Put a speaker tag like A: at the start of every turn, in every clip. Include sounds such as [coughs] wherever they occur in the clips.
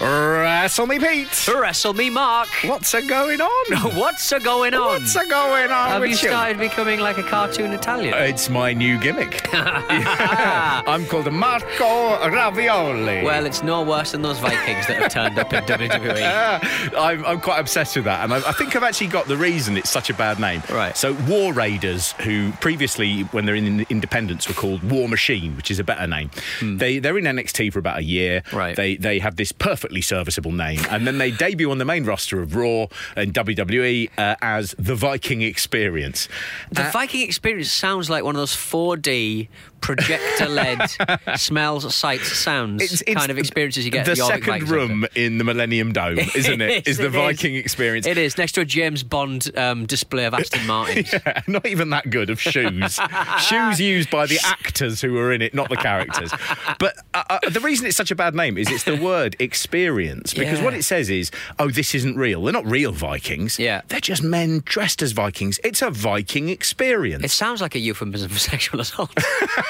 A: Wrestle me, Pete.
B: Wrestle me, Mark.
A: What's a going on? [laughs]
B: What's a going on?
A: What's a going on
B: Have
A: with
B: you started becoming like a cartoon Italian?
A: It's my new gimmick. [laughs] [laughs] I'm called Marco Ravioli.
B: well, it's no worse than those Vikings that have turned up in WWE.
A: I'm, I'm quite obsessed with that, and I, I think I've actually got the reason it's such a bad name.
B: Right.
A: So, War Raiders, who previously, when they're in Independence, were called War Machine, which is a better name. They they're in NXT for about a year.
B: Hmm. Right.
A: They they have this serviceable name, and then they debut on the main roster of Raw and WWE uh, as the Viking Experience.
B: The Viking experience sounds like one of those 4D projector-led [laughs] smells, sights, sounds kind of experiences you get.
A: The
B: at the
A: second room in the Millennium Dome, [laughs] isn't it?
B: It
A: is the
B: is, it
A: Viking
B: is.
A: Experience.
B: It is next to a James Bond um, display of Aston [laughs] Martins.
A: Yeah, not even that good of shoes. shoes used by the actors who were in it, not the characters. But uh, uh, the reason it's such a bad name is it's the word experience. Because
B: Yeah.
A: what it says is, oh, this isn't real. They're not real Vikings.
B: Yeah.
A: They're just men dressed as Vikings. It's a Viking experience.
B: It sounds like a euphemism for sexual assault.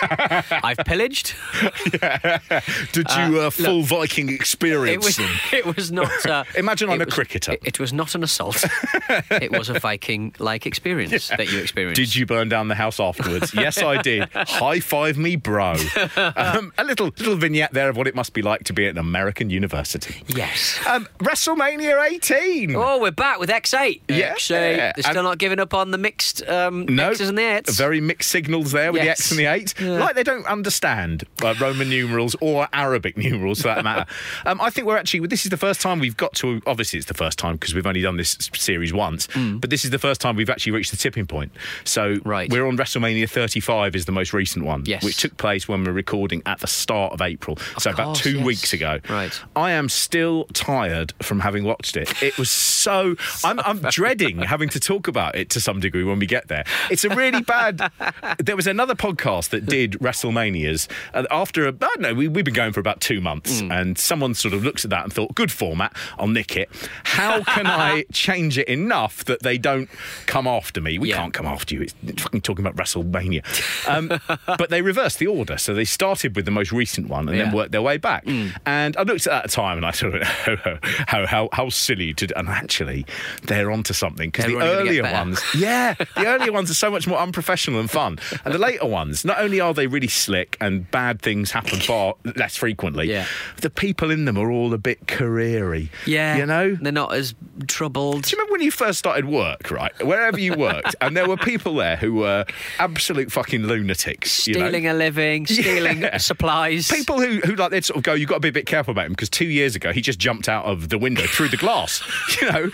B: I've pillaged.
A: Did you uh, full Viking experience
B: It was.
A: them? [laughs]
B: It was not. Uh,
A: Imagine I'm
B: it
A: a
B: was-
A: cricketer.
B: It, it was not an assault. [laughs] it was a Viking-like experience that you experienced.
A: Did you burn down the house afterwards? [laughs] yes, I did. High five me, bro. Um, a little little vignette there of what it must be like to be at an American university.
B: Yes.
A: Um, WrestleMania 18.
B: Oh, we're back with X8.
A: Yeah.
B: X8. They're still
A: And-
B: not giving up on the mixed um,
A: No,
B: X's and the 8s.
A: very mixed signals there with the X and the 8. Like they don't understand uh, Roman numerals or Arabic [laughs] numerals for that matter. um, I think we're actually, this is the first time we've got to, obviously it's the first time because we've only done this series once, but this is the first time we've actually reached the tipping point. So
B: Mm. Right.
A: we're on WrestleMania 35 is the most recent one,
B: Yes.
A: which took place when we're recording at the start of April. so about two
B: yes.
A: weeks ago.
B: Right.
A: I am still tired from having watched it. It was so. I'm, I'm [laughs] dreading having to talk about it to some degree when we get there. It's a really bad. There was another podcast that did WrestleManias and after a, I don't know. We, we've been going for about two months,
B: Hmm.
A: and someone sort of looks at that and thought, "Good format. I'll nick it. How can [laughs] I change it enough that they don't come after me? We
B: Yeah.
A: can't come after you. It's fucking talking about WrestleMania." Um, [laughs] but they reversed the order, so they started with the most recent one and then
B: Yeah. Hmm.
A: worked their way back. And I looked at that at the time and I thought, [laughs] how, how, how silly to. And actually, they're onto something because the
B: They're only gonna get
A: earlier ones, yeah, the earlier ones are so much more unprofessional and fun. And the later ones, not only are they really slick and bad things happen far [laughs] less frequently,
B: Yeah.
A: the people in them are all a bit careery.
B: Yeah.
A: You know?
B: They're not as troubled.
A: Do you remember when you first started work, right? Wherever you worked, and there were people there who were absolute fucking lunatics. you know?
B: Stealing a living, [laughs] stealing
A: Yeah.
B: supplies.
A: People who, who like they'd sort of go, you've got to be a bit careful about them because two years ago, he just jumped out of the window through the glass. [laughs] You know,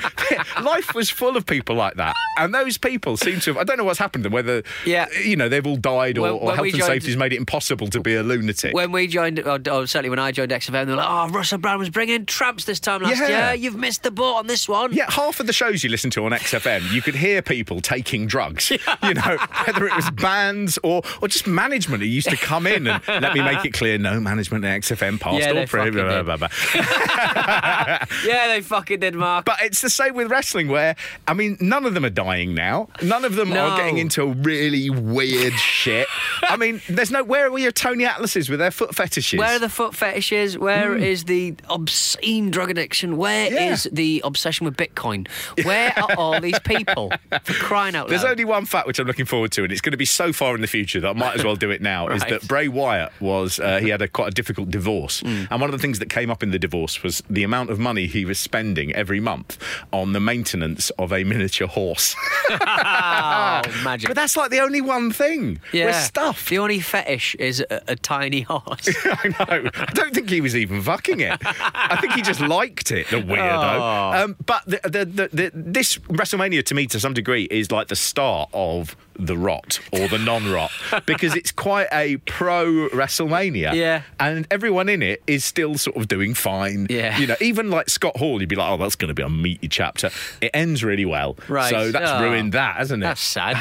A: life was full of people like that, and those people seem to have. I don't know what's happened to them. Whether
B: Yeah.
A: you know they've all died or,
B: When-
A: or health and
B: joined-
A: safety has made it impossible to be a lunatic.
B: When we joined, oh, or, or oh, certainly when I joined XFM, they were like, "Oh, Russell Brand was bringing tramps this time last
A: Yeah.
B: year. You've missed the boat on this one."
A: Yeah, half of the shows you listen to on XFM, you could hear people taking drugs. [laughs] You know, whether it was bands or or just management who used to come in and let me make it clear, no management at XFM passed
B: Yeah,
A: all pre-
B: fucking
A: blah,
B: did.
A: blah, blah, blah. [laughs]
B: Yeah, they fucking did, Mark.
A: But it's the same with wrestling, where I mean, none of them are dying now. None of them
B: No.
A: are getting into really weird shit. I mean, there's no. Where are your Tony Atlases with their foot fetishes?
B: Where are the foot fetishes? Where is the obscene drug addiction? Where is
A: Yeah.
B: the obsession with Bitcoin? [laughs] Where are all these people? For crying out loud.
A: There's only one fact which I'm looking forward to, and it's going to be so far in the future that I might as well do it now. Is that Bray Wyatt was uh, he had a quite a difficult divorce,
B: Hmm.
A: and one of the things that came up in the divorce was the amount of money he was spending every month on the maintenance of a miniature horse. [laughs]
B: oh, magic.
A: but that's like the only one thing.
B: yeah.
A: We're stuffed.
B: The only fetish is a, a tiny horse. [laughs]
A: I know. I don't think he was even fucking it. I think he just liked it, the weirdo.
B: Oh.
A: Um, but the, the, the, the, this WrestleMania, to me, to some degree, is like the start of the rot or the non-rot [laughs] because it's quite a pro WrestleMania.
B: Yeah.
A: And everyone in it is still sort of doing fine.
B: Yeah.
A: You know, even like Scott Hall, you'd be like, oh, that's going to be a meaty chapter. It ends really well.
B: Right.
A: So that's
B: Oh.
A: ruined that, hasn't it?
B: That's sad.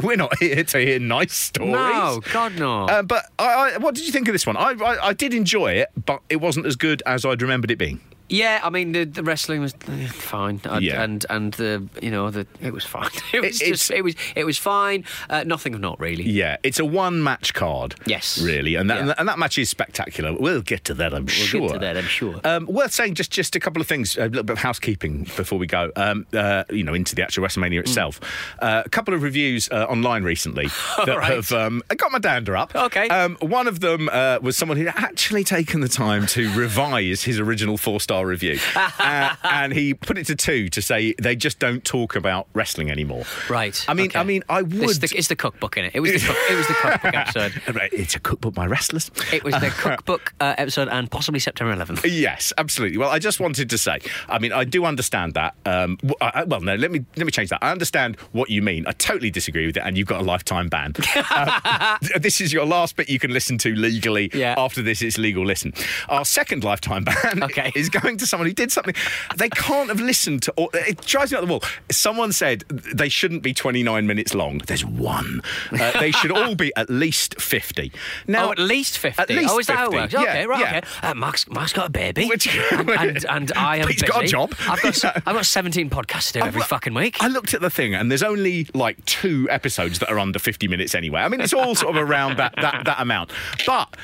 B: [laughs]
A: We're not here to hear nice stories.
B: no, God no.
A: Uh, but I, I, what did you think of this one? I, I, I did enjoy it, but it wasn't as good as I'd remembered it being.
B: Yeah, I mean the, the wrestling was eh, fine, and,
A: Yeah.
B: and and the you know the it was fine. [laughs] It was
A: It-
B: just it was it was fine. Uh, nothing of note really.
A: Yeah, it's a one match card.
B: Yes.
A: Really. And that,
B: Yeah.
A: and that match is spectacular. We'll get to that, I'm sure.
B: We'll
A: sure.
B: get to that, I'm sure.
A: Um, worth saying just just a couple of things, a little bit of housekeeping before we go. Um, uh, you know, into the actual
B: Mm.
A: WrestleMania itself. Uh, a couple of reviews uh, online recently [laughs] that
B: right.
A: have um, got my dander up.
B: Okay.
A: Um, one of them uh, was someone who'd actually taken the time to revise his original four star review, [laughs] uh, and he put it to two to say they just don't talk about wrestling anymore.
B: Right.
A: I mean,
B: okay.
A: I mean, I would.
B: It's the, it's the cookbook in it. It was the cook, it was the [laughs] cookbook episode.
A: Right, It's a cookbook by wrestlers.
B: It was the [laughs] cookbook uh, episode and possibly September 11th.
A: Yes, absolutely. Well, I just wanted to say, I mean, I do understand that. Um, I- I- well, no, let me let me change that. I understand what you mean. I totally disagree with it, and you've got a lifetime ban. Th- this is your last bit you can listen to legally.
B: Yeah.
A: After this, it's legal listen. Our second lifetime ban
B: Okay.
A: is going to someone who did something they can't have listened to. Or, it drives me up the wall. Someone said they shouldn't be 29 minutes long. There's one. Uh, they should all be at least 50. Now,
B: oh, at least 50.
A: At least
B: oh, is that how it
A: 50.
B: works?
A: Yeah,
B: Okay, right,
A: yeah.
B: okay. Uh, Mark's, Mark's got a baby.
A: Which-
B: and, and, and I am [laughs]
A: He's
B: busy.
A: got a job.
B: I've got, [laughs] I've got 17 podcasts to do every
A: well,
B: fucking week.
A: I looked at the thing, and there's only like two episodes that are under 50 minutes anyway. I mean, it's all sort of around that, that, that amount. But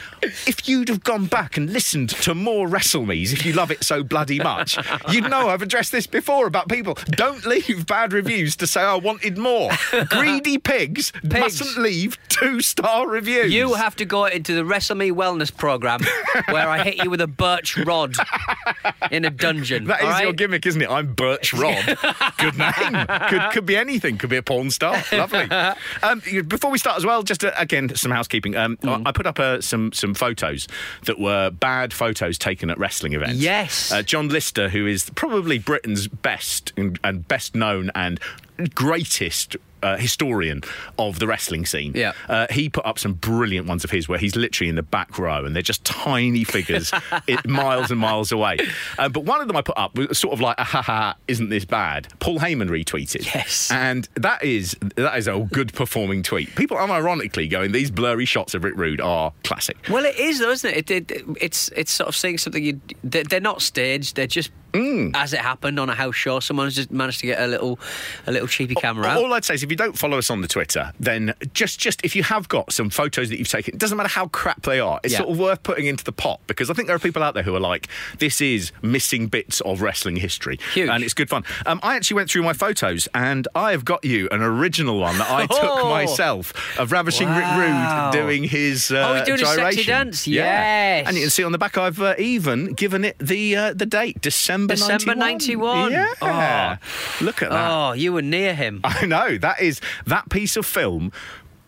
A: if you'd have gone back and listened to more WrestleMe's, if you love it so bloody much, you'd know I've addressed this before about people. Don't leave bad reviews to say I wanted more. Greedy pigs, mustn't leave two star reviews.
B: You have to go into the WrestleMe Wellness Program where I hit you with a birch rod in a dungeon.
A: That is
B: all
A: your gimmick, isn't it? I'm Birch [laughs] Rod. Good name. Could could be anything. Could be a porn star. Lovely. Um, before we start as well, just uh, again some housekeeping. Um,
B: Mm.
A: I I put up uh, some some photos that were bad photos taken at wrestling events.
B: Yes.
A: Uh, John Lister, who is probably Britain's best and, and best known and greatest. Uh, historian of the wrestling scene.
B: Yeah.
A: Uh, he put up some brilliant ones of his where he's literally in the back row and they're just tiny figures [laughs] it, miles and miles away. Uh, but one of them I put up was sort of like, ah, ha, ha, isn't this bad? Paul Heyman retweeted.
B: Yes.
A: And that is that is a good performing tweet. People are ironically going, these blurry shots of Rick Rude are classic.
B: Well, it is, though, isn't it? it, it it's it's sort of saying something. You, they're not staged. They're just
A: Mm.
B: as it happened on a house show. Someone's just managed to get a little a little cheapy camera out.
A: All I'd say is if you don't follow us on the Twitter, then just just if you have got some photos that you've taken, it doesn't matter how crap they are. It's
B: Yeah.
A: sort of worth putting into the pot because I think there are people out there who are like, this is missing bits of wrestling history,
B: Huge.
A: and it's good fun. Um, I actually went through my photos and I have got you an original one that I [laughs] took
B: Oh.
A: myself of ravishing
B: Wow.
A: Rick Rude doing his uh,
B: Oh, he's doing his sexy
A: gyration.
B: dance.
A: Yeah.
B: Yes.
A: and you can see on the back I've uh, even given it the uh, the date December
B: December
A: 91.
B: 91.
A: Yeah, oh. look at that.
B: Oh, you were near him.
A: I know that is that piece of film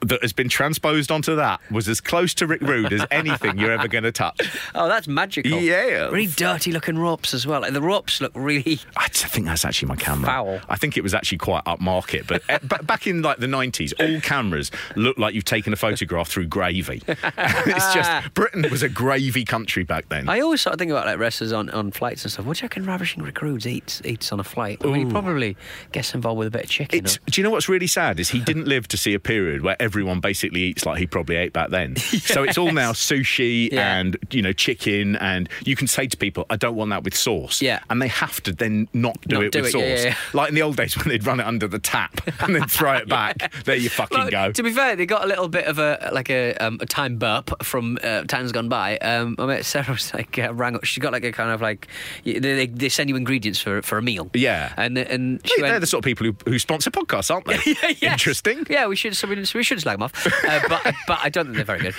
A: that has been transposed onto that was as close to Rick Rude as anything you're ever going to touch. [laughs]
B: Oh, that's magical.
A: Yeah. Yeah.
B: Really dirty looking ropes as well. Like, the ropes look really.
A: I think that's actually my camera.
B: Foul.
A: I think it was actually quite upmarket, but uh, back in like the 90s, all cameras look like you've taken a photograph through gravy. [laughs] it's just Britain was a gravy country back then.
B: I always sort of think about like wrestlers on, on flights and stuff. What do you reckon Ravishing Rick Rude eats eats on a flight? I mean, he probably gets involved with a bit of chicken. Or-
A: do you know what's really sad is he didn't live to see a period where everyone basically eats like he probably ate back then. [laughs] So it's all now sushi
B: Yeah.
A: and you know chicken, and you can say to people, "I don't want that with sauce,"
B: Yeah.
A: and they have to then not do
B: Not
A: it
B: do
A: with
B: it,
A: sauce.
B: yeah, yeah.
A: Like in the old days when they'd run it under the tap [laughs] and then throw it back. There you fucking
B: Look,
A: go.
B: To be fair, they got a little bit of a like a, um, a time burp from uh, times gone by. Um, I met Sarah was like uh, rang up. She's got like a kind of like they, they, they send you ingredients for for a meal.
A: Yeah.
B: and and she
A: Hey,
B: went.
A: They're the sort of people who, who sponsor podcasts, aren't they? [laughs]
B: Yes.
A: Interesting.
B: Yeah, we should. So we, we should slag them off, uh, but but I don't think they're very good.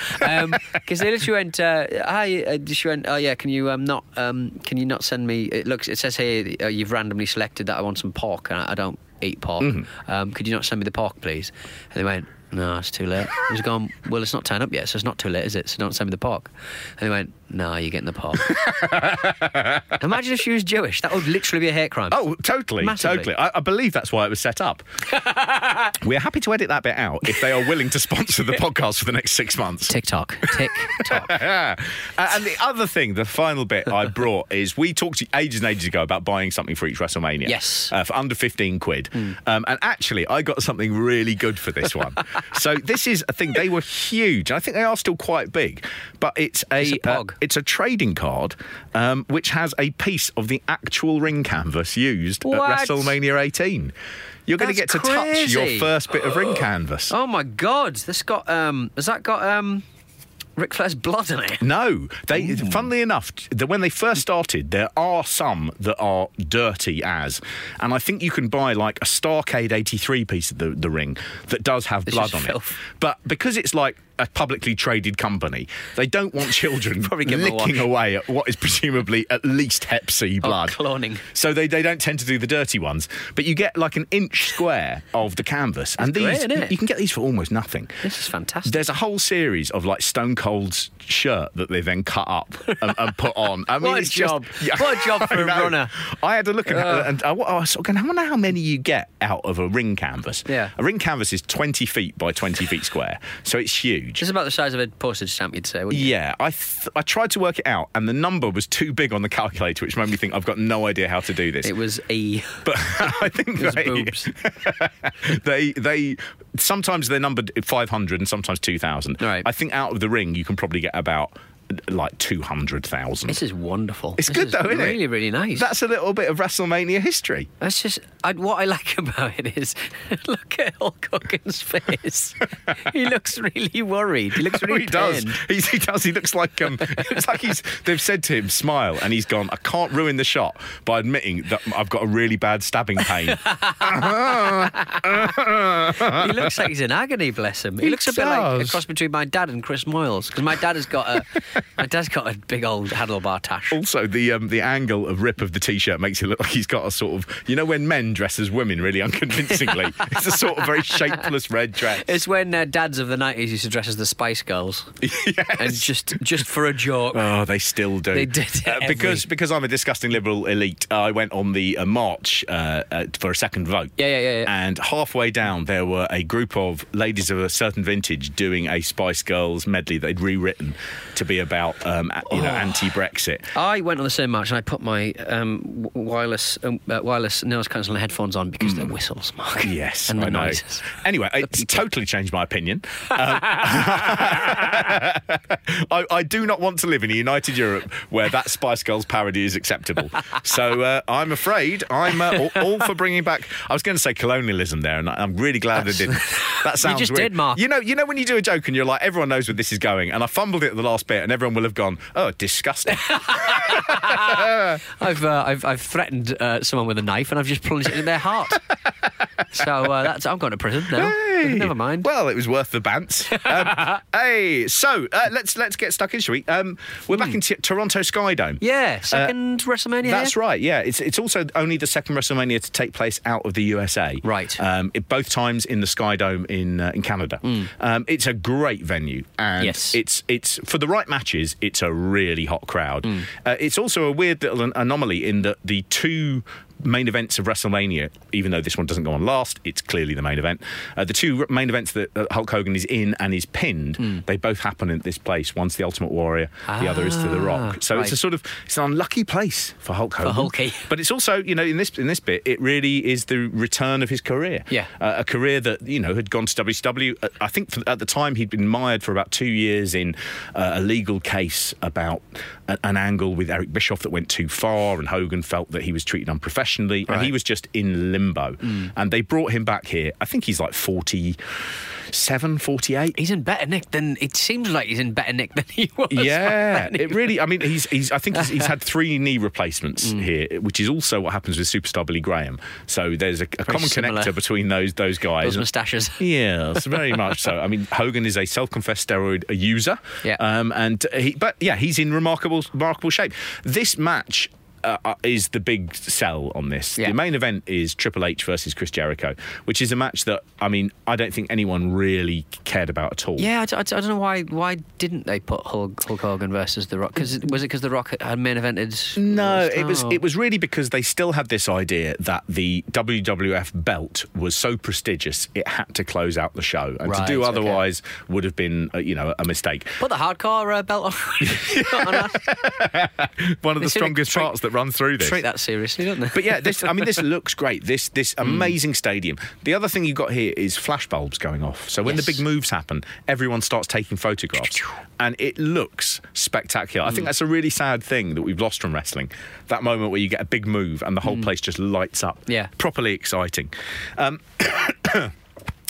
B: Because they literally went, uh, "Hi," uh, she went, "Oh yeah, can you um not um can you not send me? It looks it says here uh, you've randomly selected that I want some pork and I, I don't eat pork.
A: Mm-hmm.
B: Um, could you not send me the pork, please?" And they went. No, it's too late. He's gone, well, it's not turned up yet, so it's not too late, is it? So don't send me the pork. And they went, no, you're getting the pork. [laughs] Imagine if she was Jewish. That would literally be a hate crime.
A: Oh, totally,
B: Massively.
A: totally. I, I believe that's why it was set up. [laughs] We're happy to edit that bit out if they are willing to sponsor the [laughs] podcast for the next six months.
B: TikTok. TikTok.
A: Uh, and the other thing, the final bit I brought is we talked ages and ages ago about buying something for each WrestleMania.
B: Yes.
A: Uh, for under 15 quid. Um, and actually, I got something really good for this one. so this is a thing, they were huge. I think they are still quite big, but it's a,
B: It's a
A: uh,
B: pog.
A: It's a trading card um, which has a piece of the actual ring canvas used
B: What?
A: at WrestleMania 18. You're going to get to touch your first bit of ring canvas.
B: Oh my god, this got um has that got um Ric Flair's blood in it?
A: No, they. Funnily enough, the, when they first started, there are some that are dirty as, and I think you can buy like a Starcade '83 piece of the, the ring that does have
B: This
A: blood on
B: filth.
A: it. But because it's like a publicly traded company, they don't want children [laughs]
B: Probably give 'em a
A: licking away at what is presumably at least Hep C oh, blood.
B: cloning.
A: So they, they don't tend to do the dirty ones, but you get like an inch square of the canvas, and
B: great,
A: these
B: it?
A: you can get these for almost nothing.
B: This is fantastic.
A: There's a whole series of like Stone Cold's shirt that they then cut up and, and put on. I [laughs] mean,
B: What a
A: it's
B: job. [laughs]
A: Just,
B: What a job for a runner.
A: I had a look at it and I, I was sort of going, I wonder how many you get out of a ring canvas.
B: Yeah.
A: A ring canvas is 20 feet by 20 feet square, so it's huge.
B: This is about the size of a postage stamp, you'd say, wouldn't you?
A: Yeah, I th- I tried to work it out, and the number was too big on the calculator, which made me think I've got no idea how to do this.
B: It was a. [laughs]
A: but I think they,
B: boobs. [laughs]
A: they they sometimes they're numbered 500 and sometimes 2000
B: Right.
A: i think out of the ring you can probably get about like 200,000
B: This is wonderful.
A: it's
B: This
A: good
B: is
A: though isn't it
B: really, really nice.
A: that's a little bit of WrestleMania history
B: That's just I, what I like [laughs] about it is [laughs] look at Hulk Hogan's face. [laughs] he looks really worried. He looks really
A: he does. He, he does. He looks like um. It's like he's. They've said to him, "Smile," and he's gone. I can't ruin the shot by admitting that I've got a really bad stabbing pain.
B: he looks like he's in agony. Bless him. He,
A: He
B: looks a bit like a cross between my dad and Chris Moyles because my dad has got a my dad's got a big old handlebar tash.
A: Also, the um, the angle of rip of the t-shirt makes it look like he's got a sort of you know when men dress as women really unconvincingly. [laughs] it's a sort of very shapeless red dress.
B: It's when uh, dads of the nineties used to dress as the Spice Girls, [laughs] and just just for a joke.
A: Oh, they still do.
B: They did
A: Uh, because because I'm a disgusting liberal elite. I went on the uh, march uh, uh, for a second vote.
B: Yeah, yeah, yeah, yeah.
A: And halfway down, there were a group of ladies of a certain vintage doing a Spice Girls medley they'd rewritten to be about um, you know
B: Oh.
A: anti-Brexit.
B: I went on the same march and I put my um, wireless um, uh, wireless noise cancelling headphones on because they're whistles, Mark.
A: Mm. Yes,
B: and the
A: I know.
B: noises.
A: Anyway, [laughs] it's totally changed my opinion. Um, [laughs] I, I do not want to live in a united Europe where that Spice Girls parody is acceptable. So uh, I'm afraid I'm uh, all, all for bringing back. I was going to say colonialism there, and I'm really glad I didn't. That [laughs] sounds
B: just
A: weird.
B: did, Mark.
A: You know, you know when you do a joke and you're like, everyone knows where this is going, and I fumbled it at the last bit, and everyone will have gone, "Oh, disgusting." [laughs]
B: I've, uh, I've I've threatened uh, someone with a knife and I've just plunged it in their heart. so uh, that's I'm going to prison now.
A: Hey.
B: Never mind.
A: Well, it was worth the bants. Um, [laughs] hey, so uh, let's let's get stuck in, shall we? Um, we're back in T- Toronto Skydome.
B: Yeah, second WrestleMania.
A: That's
B: here?
A: right. Yeah, it's it's also only the second WrestleMania to take place out of the USA.
B: Right.
A: Um, it, both times in the Skydome in uh, in Canada. Um, it's a great venue, and
B: Yes.
A: it's it's for the right matches. It's a really hot crowd. Uh, it's also a weird little anomaly in that the two main events of WrestleMania, even though this one doesn't go on last, it's clearly the main event. Uh, the two main events that Hulk Hogan is in and is pinned, they both happen at this place. One's the Ultimate Warrior, the other is to the Rock. So it's a sort of it's an unlucky place for Hulk Hogan.
B: Hulky.
A: But it's also, you know, in this in this bit, it really is the return of his career.
B: Yeah.
A: Uh, a career that you know had gone to WCW. Uh, I think for, at the time he'd been mired for about two years in uh, a legal case about an angle with Eric Bischoff that went too far, and Hogan felt that he was treated unprofessionally, and he was just in limbo. And they brought him back here. I think he's like 47, 48.
B: He's in better nick than it seems like he's in better nick than he was.
A: Yeah, it really. I mean, he's. he's I think he's, he's had three knee replacements
B: Mm.
A: here, which is also what happens with superstar Billy Graham. So there's a, a common
B: similar.
A: connector between those those guys.
B: Those moustaches. [laughs]
A: Yes, very much so. I mean, Hogan is a self-confessed steroid user.
B: Yeah.
A: Um, and he, but yeah, he's in remarkable, remarkable shape. This match. Uh, uh, is the big sell on this.
B: Yeah.
A: The main event is Triple H versus Chris Jericho, which is a match that I mean I don't think anyone really cared about at all.
B: Yeah, I, d- I d- I don't know why. Why didn't they put Hulk, Hulk Hogan versus The Rock? Cause, was it because The Rock had main evented?
A: No, it was it was really because they still had this idea that the WWF belt was so prestigious it had to close out the show, and to do
B: Right, okay.
A: otherwise would have been uh, you know a mistake.
B: Put the hardcore uh, belt on. [laughs] [laughs] on.
A: One of the
B: They to
A: strongest parts that run through this.
B: Treat that seriously, don't they?
A: But yeah, this I mean this [laughs] looks great. This this
B: Hmm.
A: amazing stadium. The other thing you've got here is flashbulbs going off. So when
B: Yes.
A: the big moves happen, everyone starts taking photographs. And it looks spectacular. I think
B: Hmm.
A: that's a really sad thing that we've lost from wrestling. That moment where you get a big move and the whole place just lights up.
B: Yeah.
A: Properly exciting. Um, [coughs]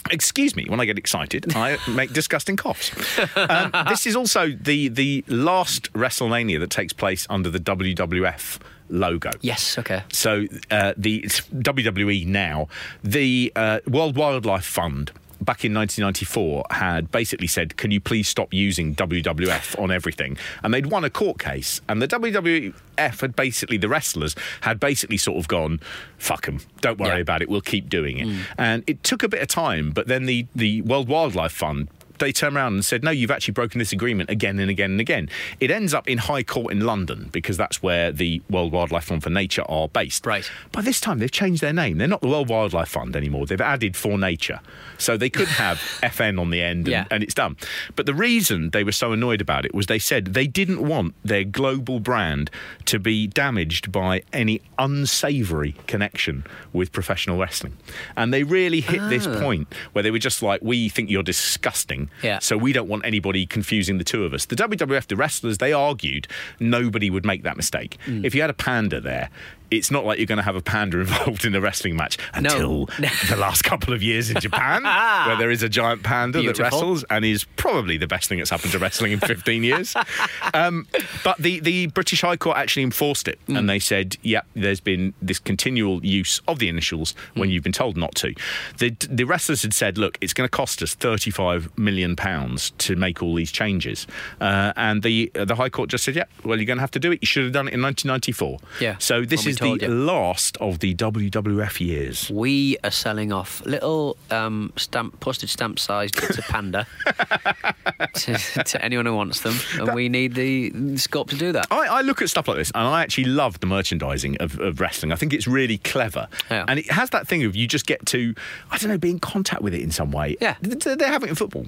A: Excuse me, when I get excited, I [laughs] make disgusting coughs. Um, this is also the the last WrestleMania that takes place under the WWF logo.
B: yes. Okay.
A: So uh, the it's WWE now, the uh, World Wildlife Fund. Back in 1994, had basically said, "Can you please stop using WWF on everything?" And they'd won a court case, and the WWF had basically the wrestlers had basically sort of gone, "Fuck them, don't worry
B: Yeah.
A: about it, we'll keep doing it." And it took a bit of time, but then the the World Wildlife Fund they turned around and said, no, you've actually broken this agreement again and again and again. It ends up in High Court in London because that's where the World Wildlife Fund for Nature are based.
B: Right.
A: By this time, they've changed their name. They're not the World Wildlife Fund anymore. They've added For Nature. So they could [laughs] have FN on the end and,
B: Yeah.
A: and it's done. But the reason they were so annoyed about it was they said they didn't want their global brand to be damaged by any unsavoury connection with professional wrestling. And they really hit this ah. point where they were just like, we think you're disgusting.
B: Yeah.
A: So we don't want anybody confusing the two of us. The WWF, the wrestlers, they argued nobody would make that mistake.
B: Mm.
A: If you had a panda there, it's not like you're going to have a panda [laughs] involved in a wrestling match until
B: No.
A: the last couple of years in Japan, [laughs] where there is a giant panda
B: Beautiful.
A: that wrestles and is probably the best thing that's happened to wrestling in 15 years. [laughs] Um, but the, the British High Court actually enforced it,
B: Mm.
A: and they said, yeah, there's been this continual use of the initials
B: Mm.
A: when you've been told not to. The, the wrestlers had said, look, it's going to cost us 35 million pounds to make all these changes, uh, and the the High Court just said, yeah, well, you're going to have to do it. You should have done it in 1994.
B: Yeah,
A: So this
B: we
A: is the
B: you.
A: last of the WWF years.
B: We are selling off little um, stamp, postage stamp sized bits of panda [laughs] to, to anyone who wants them, and we need the scope to do that.
A: I, I look at stuff like this and I actually love the merchandising of, of wrestling. I think it's really clever.
B: Yeah.
A: And it has that thing of you just get to, I don't know, be in contact with it in some way.
B: Yeah.
A: They, they have it in football.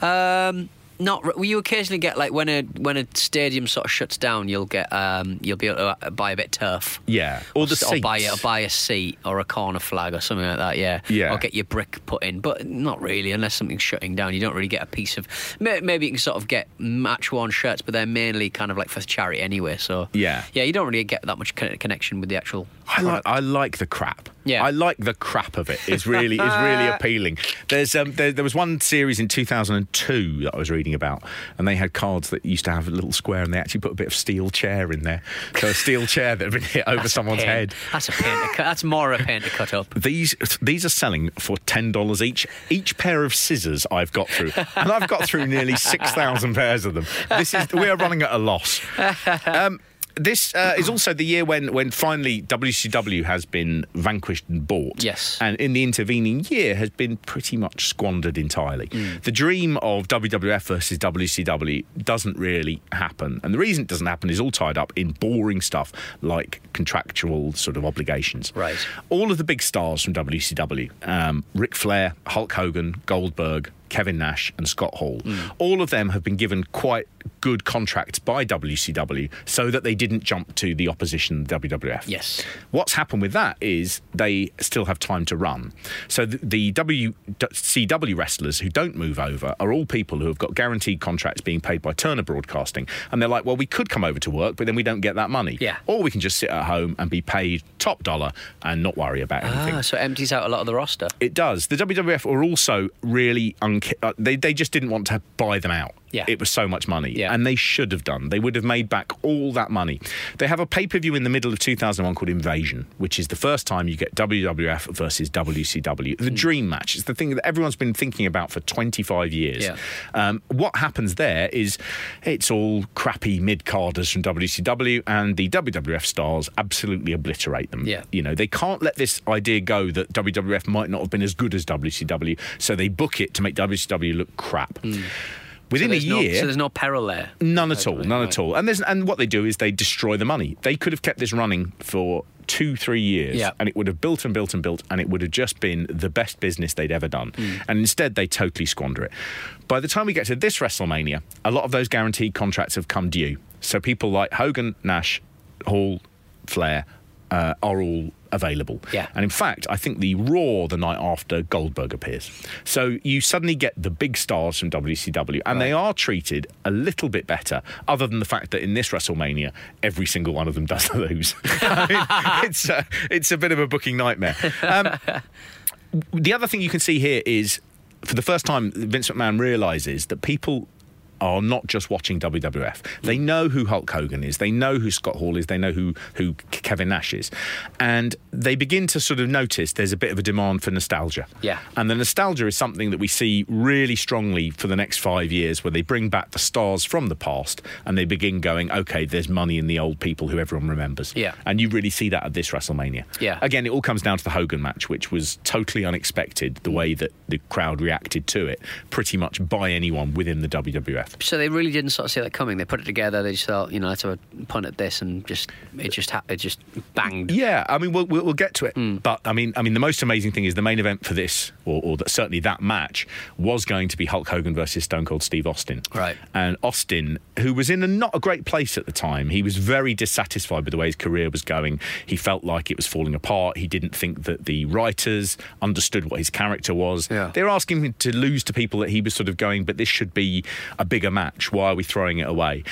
B: Um, not. Well, you occasionally get like when a when a stadium sort of shuts down, you'll get um, you'll be able to uh, buy a bit of turf.
A: Yeah. Or the
B: or buy, or buy a seat or a corner flag or something like that, yeah.
A: Yeah.
B: Or get your brick put in, but not really, unless something's shutting down. You don't really get a piece of. Maybe you can sort of get match worn shirts, but they're mainly kind of like for charity anyway. So
A: Yeah.
B: yeah, you don't really get that much connection with the actual.
A: I like I like the crap.
B: Yeah.
A: I like the crap of it. It's really it's really [laughs] appealing. There's um there, there was one series in 2002 that I was reading reading about, and they had cards that used to have a little square, and they actually put a bit of steel chair in there. So a steel chair that had been hit over
B: That's
A: someone's head.
B: That's a pain. To cut. That's more a pain to cut up. [laughs]
A: These these are selling for ten dollars each. Each pair of scissors I've got through, and I've got through nearly six thousand pairs of them. This is we are running at a loss. Um, this uh, is also the year when, when finally WCW has been vanquished and bought.
B: Yes.
A: And in the intervening year has been pretty much squandered entirely. The dream of WWF versus WCW doesn't really happen. And the reason it doesn't happen is all tied up in boring stuff like contractual sort of obligations.
B: Right.
A: All of the big stars from WCW, um, Ric Flair, Hulk Hogan, Goldberg, Kevin Nash, and Scott Hall, all of them have been given quite good contracts by WCW so that they didn't jump to the opposition WWF.
B: Yes.
A: What's happened with that is they still have time to run. So the, the WCW wrestlers who don't move over are all people who have got guaranteed contracts being paid by Turner Broadcasting. And they're like, well, we could come over to work, but then we don't get that money.
B: Yeah.
A: Or we can just sit at home and be paid top dollar and not worry about anything.
B: Ah, so it empties out a lot of the roster.
A: It does. The WWF are also really unca- uh, they they just didn't want to buy them out.
B: Yeah.
A: It was so much money.
B: Yeah.
A: And they should have done. They would have made back all that money. They have a pay-per-view in the middle of 2001 called Invasion, which is the first time you get WWF versus WCW. The dream match. It's the thing that everyone's been thinking about for 25 years.
B: Yeah.
A: Um, what happens there is it's all crappy mid-carders from WCW and the WWF stars absolutely obliterate them.
B: Yeah.
A: You know, they can't let this idea go that WWF might not have been as good as WCW, so they book it to make WCW look crap. Within
B: so
A: a
B: there's no-
A: year,
B: so there's no peril there.
A: none at all, none
B: right.
A: at all. And there's and what they do is they destroy the money. They could have kept this running for two, three years,
B: Yeah.
A: and it would have built and built and built, and it would have just been the best business they'd ever done.
B: Hmm.
A: And instead, they totally squander it. By the time we get to this WrestleMania, a lot of those guaranteed contracts have come due. So people like Hogan, Nash, Hall, Flair uh, are all available.
B: Yeah.
A: And in fact, I think the Raw the night after Goldberg appears. So you suddenly get the big stars from WCW, and they are treated a little bit better, other than the fact that in this WrestleMania, every single one of them [laughs] does lose. I mean, [laughs] it's, a, it's a bit of a booking nightmare. Um, [laughs] the other thing you can see here is for the first time, Vince McMahon realizes that people are not just watching WWF. They know who Hulk Hogan is. They know who Scott Hall is. They know who who Kevin Nash is, and they begin to sort of notice there's a bit of a demand for nostalgia.
B: Yeah.
A: and the nostalgia is something that we see really strongly for the next five years, where they bring back the stars from the past and they begin going, okay, there's money in the old people who everyone remembers.
B: Yeah.
A: and you really see that at this WrestleMania.
B: Yeah.
A: again, it all comes down to the Hogan match, which was totally unexpected. The way that the crowd reacted to it, pretty much by anyone within the WWF.
B: So they really didn't sort of see that coming. They put it together. They just thought, you know, let's have a punt at this, and just it just ha- it just banged.
A: Yeah, I mean, we'll, we'll, we'll get to it. Hmm. But I mean, I mean, the most amazing thing is the main event for this, or, or that, certainly that match, was going to be Hulk Hogan versus Stone Cold Steve Austin.
B: Right.
A: And Austin, who was in a not a great place at the time, he was very dissatisfied with the way his career was going. He felt like it was falling apart. He didn't think that the writers understood what his character was.
B: Yeah.
A: They were asking him to lose to people that he was sort of going, but this should be a bigger match. Why are we throwing it away?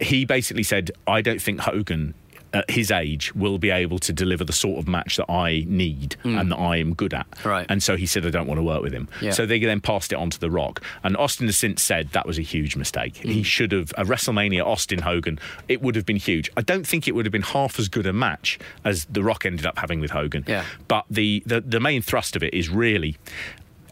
A: He basically said, I don't think Hogan. At his age, will be able to deliver the sort of match that I need and that I am good at.
B: Right.
A: And so he said, I don't want to work with him.
B: Yeah.
A: So they then passed it on to The Rock. And Austin has since said that was a huge mistake.
B: Mm.
A: He should have, a WrestleMania Austin Hogan, it would have been huge. I don't think it would have been half as good a match as The Rock ended up having with Hogan.
B: Yeah.
A: But the, the, the main thrust of it is really.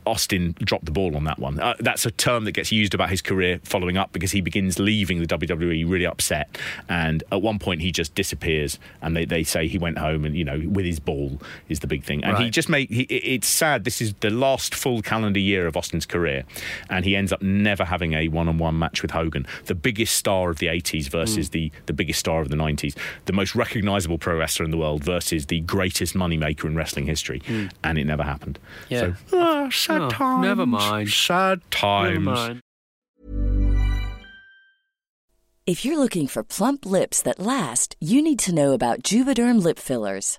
A: Austin dropped the ball on that one. Uh, that's a term that gets used about his career following up because he begins leaving the WWE really upset. And at one point, he just disappears. And they, they say he went home and, you know, with his ball is the big thing. And he just made, he, it's sad. This is the last full calendar year of Austin's career. And he ends up never having a one on one match with Hogan, the biggest star of the 80s versus the, the biggest star of the 90s, the most recognizable pro wrestler in the world versus the greatest moneymaker in wrestling history. And it never happened.
B: Yeah.
A: So, ah, sad
B: Oh,
A: times.
B: never mind.
A: Sad times.
C: If you're looking for plump lips that last, you need to know about Juvederm lip fillers.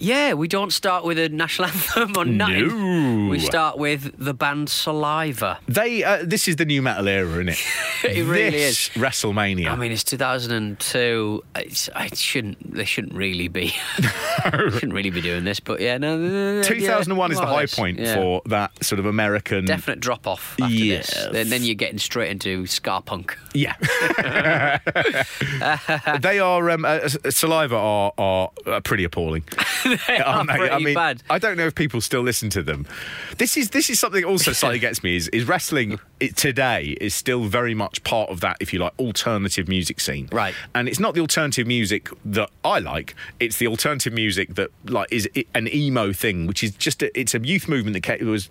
B: Yeah, we don't start with a national [laughs] anthem or nothing.
A: No.
B: We start with the band Saliva.
A: They. Uh, this is the new metal era, isn't it? [laughs]
B: It really
A: this
B: is.
A: WrestleMania.
B: I mean, it's 2002. It's, it shouldn't. They shouldn't really be. [laughs] shouldn't really be doing this. But yeah, no. no, no,
A: 2001
B: yeah,
A: is the high point
B: yeah.
A: for that sort of American.
B: definite drop off
A: Yes.
B: this. Then, then you're getting straight into ska punk.
A: Yeah. they are. Um, uh, saliva are are uh, pretty appalling. [laughs]
B: they are pretty
A: I mean,
B: bad.
A: I don't know if people still listen to them. This is this is something also slightly [laughs] gets me is is wrestling it, today is still very much part of that, if you like, alternative music scene.
B: Right.
A: And it's not the alternative music that I like. It's the alternative music that like is an emo thing, which is just a, it's a youth movement that came, was,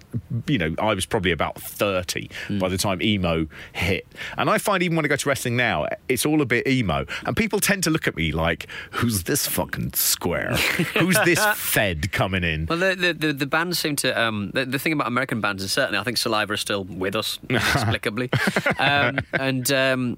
A: you know, I was probably about thirty
B: Hmm.
A: by the time emo hit, and I find even when I go to wrestling now, it's all a bit emo, and people tend to look at me like, "Who's this fucking square? Who's [laughs] this [laughs] fed coming in?"
B: Well, the, the, the, the bands seem to. Um, the, the thing about American bands is certainly, I think Saliva is still with us, [laughs] inexplicably. um, and. Um,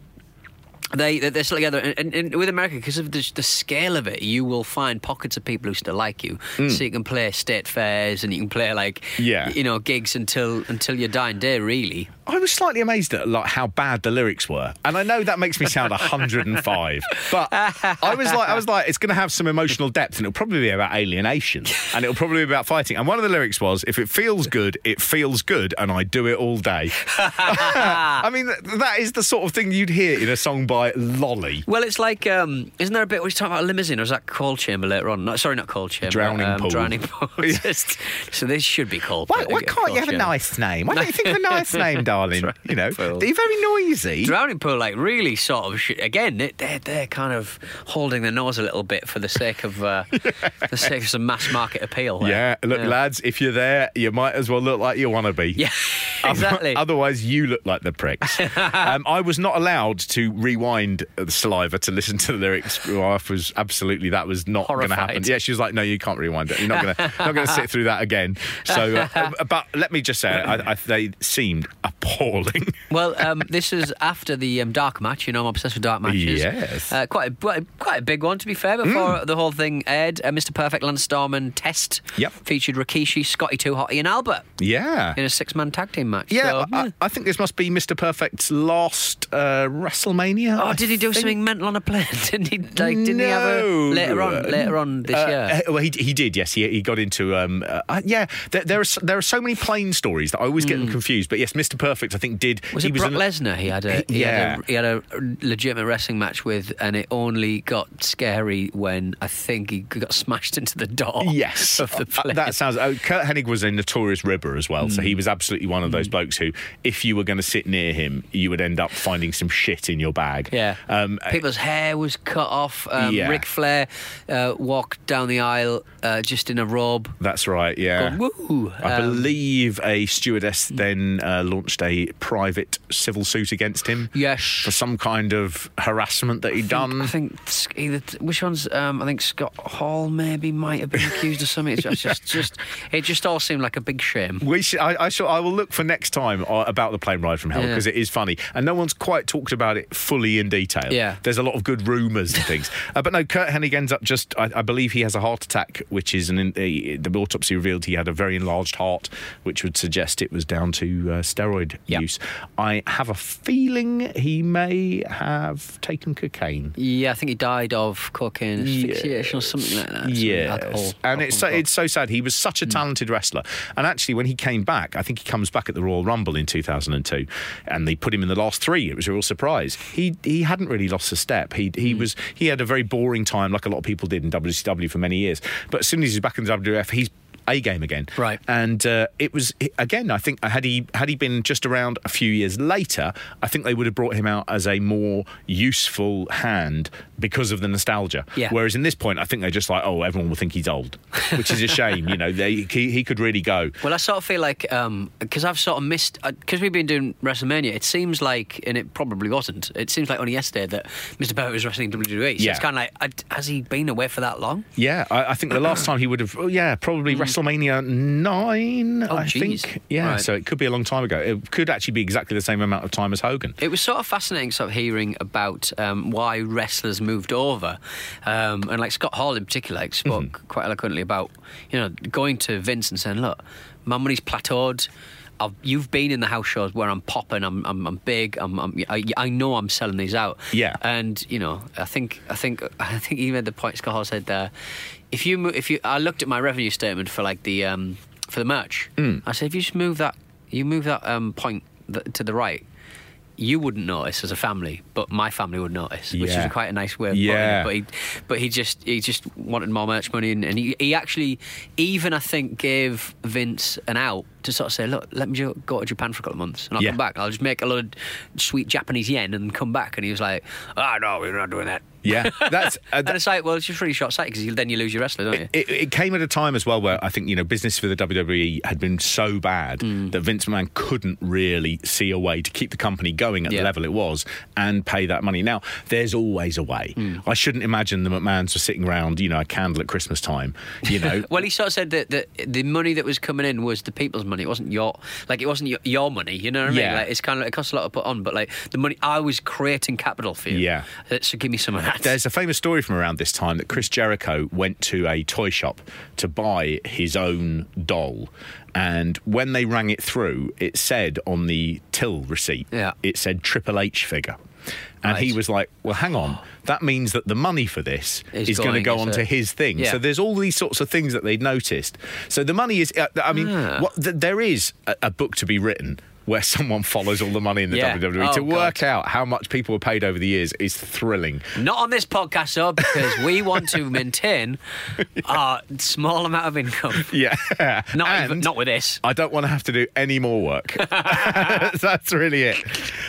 B: they they- they're still together, and, and, and with America, because of the, the scale of it, you will find pockets of people who still like you. So you can play state fairs, and you can play like
A: Yeah.
B: you know gigs until until your dying day. Really,
A: I was slightly amazed at like how bad the lyrics were, and I know that makes me sound 105, but I was like, I was like, it's going to have some emotional depth, and it'll probably be about alienation, and it'll probably be about fighting. And one of the lyrics was, "If it feels good, it feels good, and I do it all day." [laughs] I mean, that is the sort of thing you'd hear in a song by Lolly.
B: Well, it's like, um, isn't there a bit where he's talking about a limousine, or is that coal chamber later on? No, sorry, not coal chamber.
A: Drowning
B: um,
A: pool.
B: Drowning pool. [laughs] Just- so this should be called.
A: Why, why can't you have a nice name? Why don't you think of a [laughs] nice name, darling?
B: Drowning
A: You know,
B: pool.
A: you're very noisy.
B: Drowning pool, like really sort of sh- again, they- they're they're kind of holding their nose a little bit for the sake of uh, [laughs] the sake of some mass market appeal. there.
A: yeah, look,
B: Yeah.
A: lads, if you're there, you might as well look like you want to be.
B: Yeah. [laughs] exactly.
A: Otherwise, you look like the pricks. [laughs] um, I was not allowed to rewind the saliva to listen to the lyrics. My wife was absolutely that was not going to happen. Yeah, she was like, "No, you can't rewind it. You're not going [laughs] to not going to sit through that again." So, uh, [laughs] but let me just say, I, I, they seemed appalling.
B: Well, um, this is after the um, dark match. You know, I'm obsessed with dark matches.
A: Yes.
B: Uh, quite, a, quite a- big one, to be fair. Before the whole thing aired, uh, Mr. Perfect, Lance Storm test
A: Yep.
B: featured Rikishi, Scotty Too Hotty, and Albert
A: yeah.
B: in a six-man tag team match.
A: Yeah,
B: So,
A: I, I think this must be Mr. Perfect's last uh, WrestleMania.
B: Oh,
A: I
B: did he do
A: think.
B: something mental on a plane? [laughs] didn't he? Like, didn't he have a
A: No.
B: later on? Later on this
A: Uh,
B: year.
A: uh, well, he, he did. Yes, he, he got into. Um, uh, uh, yeah, there, there are there are so many plane stories that I always get them confused. But yes, Mr. Perfect, I think did.
B: Hmm. Was
A: he
B: it Brock
A: an-
B: Lesnar? He had a [laughs] he,
A: Yeah.
B: had a he had a legitimate wrestling match with, and it only got scary when I think he got smashed into the door.
A: Yes, [laughs]
B: of the
A: Uh,
B: plane.
A: that sounds. Curt Hennig was a notorious ribber as well,
B: Hmm.
A: so he was absolutely one of those blokes who, if you were going to sit near him, you would end up finding some shit in your bag.
B: Yeah.
A: Um,
B: People's hair was cut off. Um,
A: Yeah.
B: Ric Flair uh, walked down the aisle uh, just in a robe.
A: that's right. Yeah.
B: Going, Woo!
A: I
B: Um,
A: believe a stewardess then uh, launched a private civil suit against him.
B: Yes.
A: For some kind of harassment that he'd done.
B: I think either which ones? Um, I think Scott Hall maybe might have been accused of something. It's just, just, just, it just all seemed like a big shame.
A: We should, I, I, shall, I will look for next time uh, about the plane ride from hell
B: Yeah.
A: because it is funny and no one's quite talked about it fully in detail.
B: Yeah.
A: there's a lot of good rumours and things. [laughs] uh, but no, Curt Hennig ends up just. I, I believe he has a heart attack, which is an. in- A, the autopsy revealed he had a very enlarged heart, which would suggest it was down to uh, steroid
B: Yep.
A: use. I have a feeling he may have taken cocaine.
B: Yeah, I think he died of cocaine asphyxiation or something like that. Something
A: Yes,
B: alcohol-
A: and it's so, it's so sad. He was such a talented wrestler, and actually, when he came back, I think he comes back at the Royal Rumble in 2002, and they put him in the last three. It was a real surprise. He he hadn't really lost a step. He he hmm. was he had a very boring time, like a lot of people did in WCW for many years. But as soon as he's back in the WWF, he's a game again,
B: Right.
A: And uh, it was again. I think had he had he been just around a few years later, I think they would have brought him out as a more useful hand because of the nostalgia.
B: Yeah.
A: Whereas in this point, I think they're just like, oh, everyone will think he's old, which is a [laughs] shame. you know, they, he, he could really go.
B: Well, I sort of feel like um, because I've sort of missed uh, because we've been doing WrestleMania. It seems like, and it probably wasn't. It seems like only yesterday that Mr. Perfect was wrestling WWE. So
A: Yeah.
B: it's kind of like, has he been away for that long?
A: Yeah, I, I think the last time he would have, oh, yeah, probably hmm. WrestleMania nine.
B: Oh,
A: I
B: geez.
A: think. Yeah,
B: Right.
A: so it could be a long time ago. It could actually be exactly the same amount of time as Hogan.
B: It was sort of fascinating, sort of hearing about um, why wrestlers moved over, um, and like Scott Hall in particular, like, spoke
A: Mm-hmm.
B: quite eloquently about you know going to Vince and saying, "Look, my money's plateaued." I've, you've been in the house shows where I'm popping, I'm, I'm, I'm big, I'm, I'm, I, I know I'm selling these out.
A: Yeah.
B: and you know, I think, I think, [laughs] I think he made the point. Scott said, there. "If you, if you, I looked at my revenue statement for like the, um, for the merch.
A: Mm.
B: I said, if you just move that, you move that um, point th- to the right." you wouldn't notice as a family, but my family would notice, which
A: Yeah.
B: is quite a nice way of
A: Yeah.
B: putting it. But he, but he just he just wanted more merch money, and, and he, he actually even I think gave Vince an out to sort of say, look, let me go to Japan for a couple of months, and I'll
A: Yeah.
B: come back. I'll just make a lot of sweet Japanese yen and come back. And he was like, ah, no, we're not doing that.
A: Yeah, that's. [laughs] Uh,
B: and it's like, well, it's just really short sighted because then you lose your wrestler, don't you?
A: It, it came at a time as well where I think you know business for the WWE had been so bad
B: Mm.
A: that Vince McMahon couldn't really see a way to keep the company going at
B: Yeah.
A: the level it was and pay that money. Now there's always a way.
B: Mm.
A: I shouldn't imagine the McMahons were sitting around you know a candle at Christmas time. You know, [laughs]
B: Well, he sort of said that, that the money that was coming in was the people's money. It wasn't your like it wasn't your, your money. You know what I mean?
A: Yeah.
B: Like it's kind of it costs a lot to put on, but like the money I was creating capital for you.
A: Yeah.
B: Uh, So give me some of that.
A: There's a famous story from around this time that Chris Jericho went to a toy shop to buy his own doll. And when they rang it through, it said on the till receipt,
B: Yeah.
A: it said Triple H figure. And he was like, well, hang on. That means that the money for this
B: Is
A: is, going to go
B: into-
A: onto his thing.
B: Yeah.
A: So there's all these sorts of things that they'd noticed. So the money is, uh, I mean,
B: Ah.
A: what, th- there is a, a book to be written where [laughs] someone follows all the money in the
B: Yeah.
A: WWE.
B: Oh,
A: to
B: God.
A: work out how much people were paid over the years is thrilling.
B: Not on this podcast, though, because we want to [laughs] maintain our small amount of income.
A: Yeah.
B: Not
A: And
B: even, not with this.
A: I don't want to have to do any more work. [laughs] That's really it.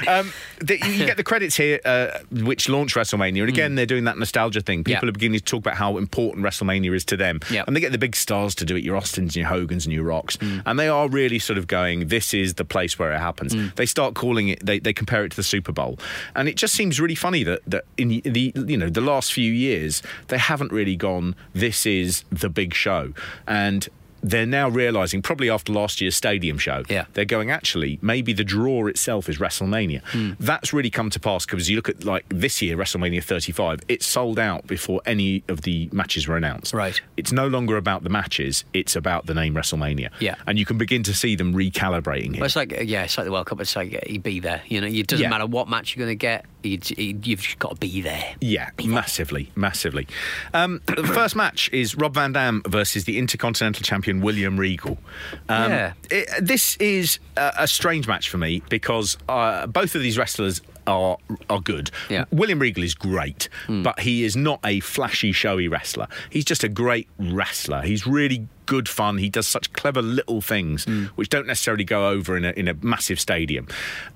A: Um, the, you get the credits here, uh, which launched WrestleMania, and again mm. they're doing that nostalgia thing. People
B: Yeah.
A: are beginning to talk about how important WrestleMania is to them,
B: Yeah.
A: and they get the big stars to do it, your Austins, your Hogans, and your Rocks, mm. and they are really sort of going, "This is the place where it happens." Mm. They start calling it, they, they compare it to the Super Bowl, and it just seems really funny that that in the you know the last few years they haven't really gone, "This is the big show," and. They're now realizing, probably after last year's stadium show,
B: Yeah.
A: they're going actually maybe the draw itself is WrestleMania.
B: Hmm.
A: That's really come to pass because you look at like this year WrestleMania 35, it sold out before any of the matches were announced.
B: Right.
A: It's no longer about the matches; it's about the name WrestleMania.
B: Yeah.
A: and you can begin to see them recalibrating
B: Well, it's like yeah, it's like the World Cup. It's like uh, you be there. You know, it doesn't
A: Yeah.
B: matter what match you're going to get. You, you've just got to be there.
A: Yeah, massively, massively. Um, [coughs] the first match is Rob Van Dam versus the Intercontinental Champion William Regal. Um,
B: Yeah.
A: it- this is a, a strange match for me because uh, both of these wrestlers are are good.
B: Yeah.
A: William Regal is great, but he is not a flashy, showy wrestler. He's just a great wrestler. He's really good fun. He does such clever little things which don't necessarily go over in a, in a massive stadium.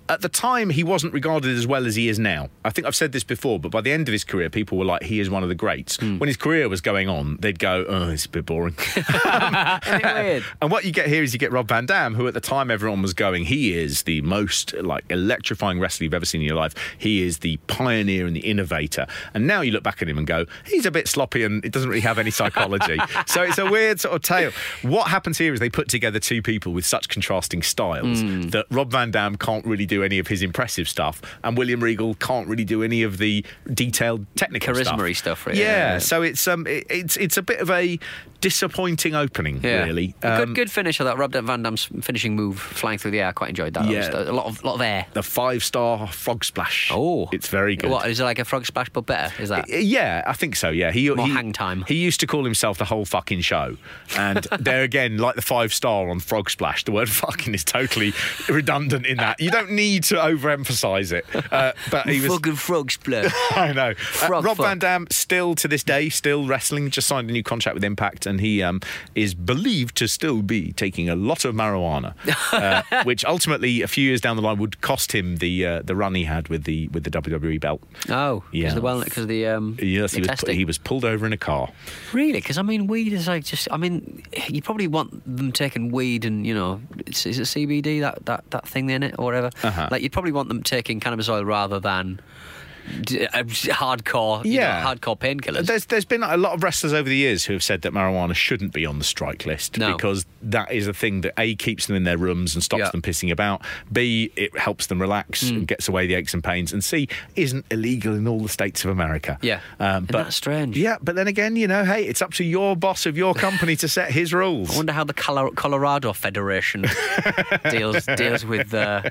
A: At the time, he wasn't regarded as well as he is now. I think I've said this before, but by the end of his career, people were like, he is one of the greats. When his career was going on, they'd go, oh, it's a bit boring. [laughs] [laughs] And what you get here is you get Rob Van Dam, who at the time everyone was going, he is the most like electrifying wrestler you've ever seen in your life. He is the pioneer and the innovator. And now you look back at him and go, he's a bit sloppy and it doesn't really have any psychology. [laughs] so it's a weird sort of tale. What happens here is they put together two people with such contrasting styles
B: Hmm.
A: that Rob Van Dam can't really do any of his impressive stuff, and William Regal can't really do any of the detailed technical
B: Charisma-y
A: stuff.
B: stuff, really.
A: Yeah,
B: Yeah.
A: so it's um, it, it's it's a bit of a disappointing opening, really.
B: A
A: Um,
B: good, good finish of that Rob Van Dam's finishing move, flying through the air. I quite enjoyed that. That
A: Yeah.
B: was a lot of lot of air.
A: the five star frog splash.
B: Oh,
A: it's very good.
B: What is it like a frog splash but better? Is that?
A: Yeah, I think so. Yeah, he
B: More
A: he,
B: hang time.
A: He used to call himself the whole fucking show, and [laughs] there again, like the five star on Frog Splash, the word "fucking" is totally redundant in that. You don't need to overemphasize it. Uh, [laughs] but he was.
B: Fucking frogs splash. [laughs]
A: I know. Uh,
B: Frog
A: Rob. Van Dam still to this day still wrestling. Just signed a new contract with Impact, and he um, is believed to still be taking a lot of marijuana, [laughs] uh, which ultimately a few years down the line would cost him the uh, the run he had with the with the WWE belt.
B: Oh,
A: Yeah.
B: because the well, because the um,
A: Yes, he was he was pulled over in a car.
B: Really? Because I mean, weed is like just. I mean, you probably want them taking weed and you know, is it CBD that that that thing in it or whatever?
A: Uh-huh.
B: Like you'd probably want them taking cannabis oil rather than hardcore, you
A: Yeah.
B: know, hardcore painkillers.
A: There's there's been a lot of wrestlers over the years who have said that marijuana shouldn't be on the strike list
B: No.
A: because that is a thing that a keeps them in their rooms and stops
B: Yeah.
A: them pissing about. B it helps them relax
B: Mm.
A: and gets away the aches and pains. And C isn't illegal in all the states of America.
B: Yeah.
A: um, but
B: that strange?
A: Yeah, but then again, you know, hey, it's up to your boss of your company to set his rules. [laughs]
B: I wonder how the Colorado Federation deals deals with uh,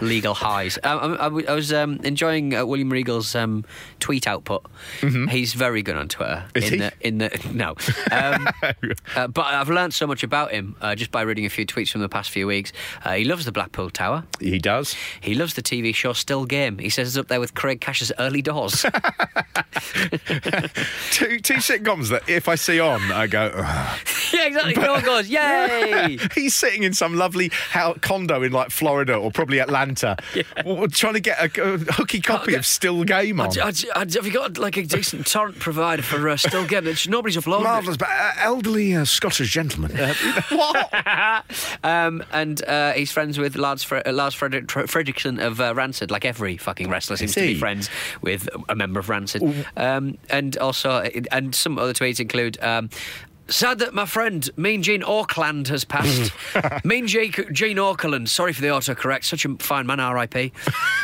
B: legal highs. I was um, enjoying uh, William Um, tweet output. He's very good on Twitter.
A: Mm-hmm. Is
B: in
A: he?
B: The, in the no, [laughs] um, [laughs] uh, but I've learned so much about him uh, just by reading a few tweets from the past few weeks. Uh, he loves the Blackpool Tower.
A: He does.
B: He loves the TV show Still Game. He says it's up there with Craig Cash's Early Doors. [laughs]
A: two two sitcoms that if I see on, I go. "Ugh."
B: yeah, exactly. No one goes, yay!
A: He's sitting in some lovely house, condo in like Florida or probably Atlanta, w- trying to get a, a hooky copy of Still Game on.
B: I, I, I, have you got like a decent torrent provider for uh, Still Game? It's- Nobody's uploaded. it.
A: Marvellous, but uh, elderly uh, Scottish gentleman. Uh, [laughs] what?
B: Um, and uh, he's friends with Lars, Fre- uh, Lars Frederiksen of uh, Rancid, like every fucking wrestler seems to be friends with a member of Rancid. Um, and also, and some other tweets include. Um, Sad that my friend Mean Gene Auckland has passed. [laughs] mean Gene Auckland, sorry for the autocorrect, such a fine man, R.I.P.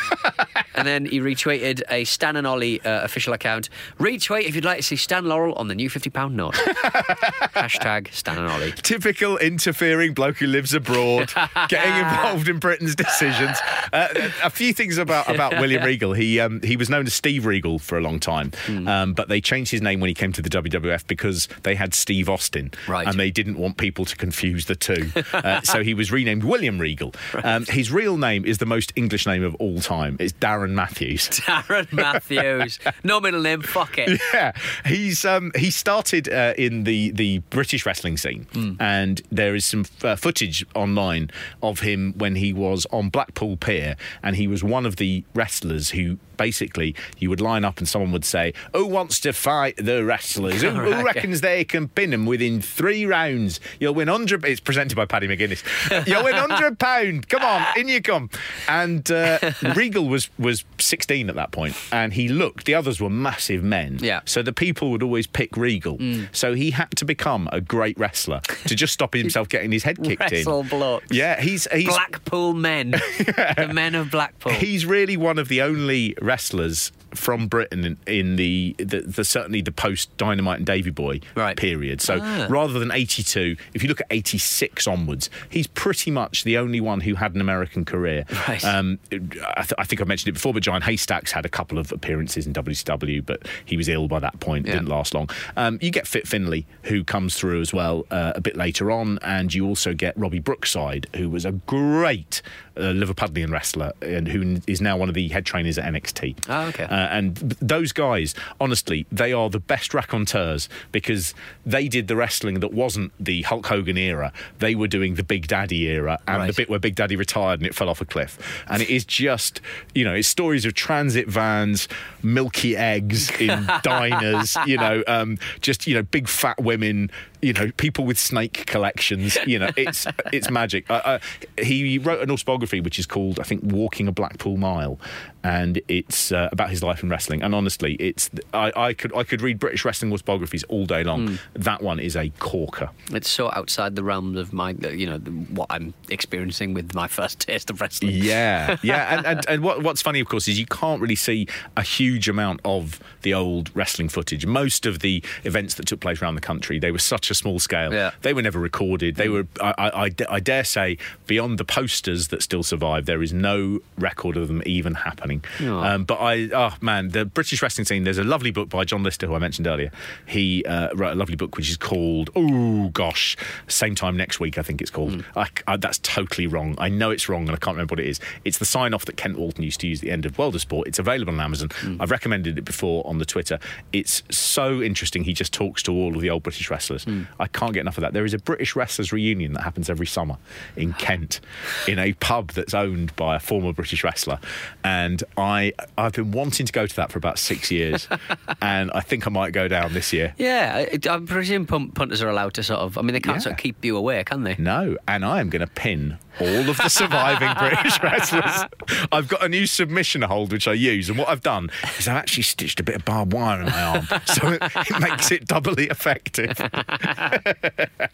B: [laughs] and then he retweeted a Stan and Ollie uh, official account. Retweet if you'd like to see Stan Laurel on the new £50 note. [laughs] Hashtag Stan and Ollie.
A: Typical interfering bloke who lives abroad, getting [laughs] involved in Britain's decisions. Uh, a few things about, about [laughs] William Regal. He um, he was known as Steve Regal for a long time,
B: Hmm.
A: um, but they changed his name when he came to the WWF because they had Steve Austin,
B: Right.
A: and they didn't want people to confuse the two. Uh, so he was renamed William Regal. Um, his real name is the most English name of all time. It's Darren Darren Matthews. [laughs]
B: Darren Matthews. no middle name. Fuck it.
A: Yeah, he's um, he started uh, in the the British wrestling scene, and there is some uh, footage online of him when he was on Blackpool Pier, and he was one of the wrestlers who. Basically, you would line up and someone would say, "Who wants to fight the wrestlers? [laughs] Who, who reckons they can pin them within three rounds? You'll win hundred. It's presented by Paddy McGuinness. [laughs] You'll win hundred pound. Come on, in you come." And uh, [laughs] Regal was was sixteen at that point, and he looked. The others were massive men.
B: Yeah.
A: So the people would always pick Regal.
B: Mm.
A: So he had to become a great wrestler to just stop himself getting his head kicked
B: Wrestle
A: in.
B: blokes.
A: Yeah, he's he's
B: Blackpool men. the men of Blackpool.
A: he's really one of the only wrestlers from Britain in, in the, the, the certainly the post Dynamite and Davy Boy
B: Right.
A: period. So
B: Ah.
A: rather than 82, if you look at 86 onwards, he's pretty much the only one who had an American career.
B: Right.
A: Um, I, th- I think I mentioned it before, but Giant Haystacks had a couple of appearances in WCW, but he was ill by that point.
B: Yeah.
A: Didn't last long. Um, you get Fit Finlay, who comes through as well uh, a bit later on, and you also get Robbie Brookside, who was a great uh, Liverpudlian wrestler and who is now one of the head trainers at NXT.
B: Oh, okay.
A: Uh, and those guys, honestly, they are the best raconteurs because they did the wrestling that wasn't the Hulk Hogan era. They were doing the Big Daddy era and
B: Right.
A: the bit where Big Daddy retired and it fell off a cliff. And it is just, you know, it's stories of transit vans, milky eggs in [laughs] diners, you know, um, just, you know, big fat women, you know, people with snake collections. You know, it's [laughs] it's magic. Uh, uh, he wrote an autobiography which is called, I think, Walking a Blackpool Mile, and it's uh, about his life in wrestling. And honestly, it's I, I could I could read British wrestling autobiographies all day long. That one is a corker.
B: It's so outside the realms of my, you know, what I'm experiencing with my first taste of wrestling.
A: Yeah, yeah, [laughs] and, and, and what, what's funny, of course, is you can't really see a huge amount of the old wrestling footage. Most of the events that took place around the country, they were such a small scale.
B: Yeah.
A: They were never recorded. They mm. were, I, I, I dare say, beyond the posters that still survive, there is no record of them even happening.
B: Oh.
A: Um, but I, oh man, the British wrestling scene. There's a lovely book by John Lister, who I mentioned earlier. He uh, wrote a lovely book which is called, oh gosh, same time next week, I think it's called. Mm. I, I, uh, that's totally wrong. I know it's wrong, and I can't remember what it is. It's the sign off that Kent Walton used to use at the end of World of Sport. It's available on Amazon. Mm. I've recommended it before on the Twitter. It's so interesting. He just talks to all of the old British wrestlers. Mm. I can't get enough of that. There is a British wrestlers reunion that happens every summer in Kent, in a pub that's owned by a former British wrestler, and I I've been wanting to go to that for about six years, [laughs] and I think I might go down this year.
B: Yeah, I, I presume punters are allowed to sort of. I mean, they can't sort of keep you away, can they?
A: No, and I am going to pin all of the surviving [laughs] British wrestlers. I've got a new submission hold which I use, and what I've done is I've actually stitched a bit of barbed wire in my arm, [laughs] so it, it makes it doubly effective. [laughs]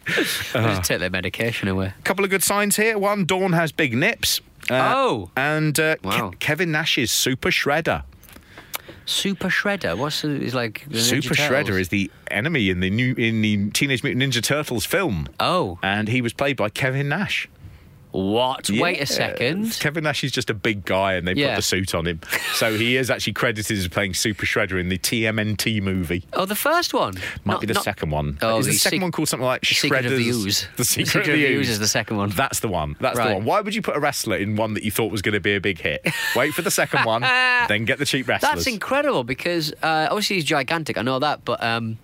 B: Just take their medication away.
A: A couple of good signs here. One, Dawn has big nips. Uh,
B: Oh.
A: and uh, Ke-
B: Wow.
A: Kevin Nash's Super Shredder.
B: Super Shredder. What's is like
A: Super? Shredder is the enemy in the new in the Teenage Mutant Ninja Turtles film.
B: Oh,
A: And he was played by Kevin Nash.
B: What? Wait a second.
A: Kevin Nash is just a big guy and they
B: Yeah.
A: put the suit on him. So he is actually credited as playing Super Shredder in the TMNT movie.
B: Oh, the first one.
A: Might
B: Not-
A: be the
B: not-
A: second one.
B: Oh,
A: is the,
B: the
A: second
B: Sec-
A: one called something like
B: The Secret of the
A: Shredder's-
B: Ooze.
A: The Secret, of the Ooze
B: is the second one.
A: That's the one. That's the one. Why would you put a wrestler in one that you thought was going to be a big hit? Wait for the second one, [laughs] then get the cheap wrestlers.
B: That's incredible because uh, obviously he's gigantic. I know that, but um,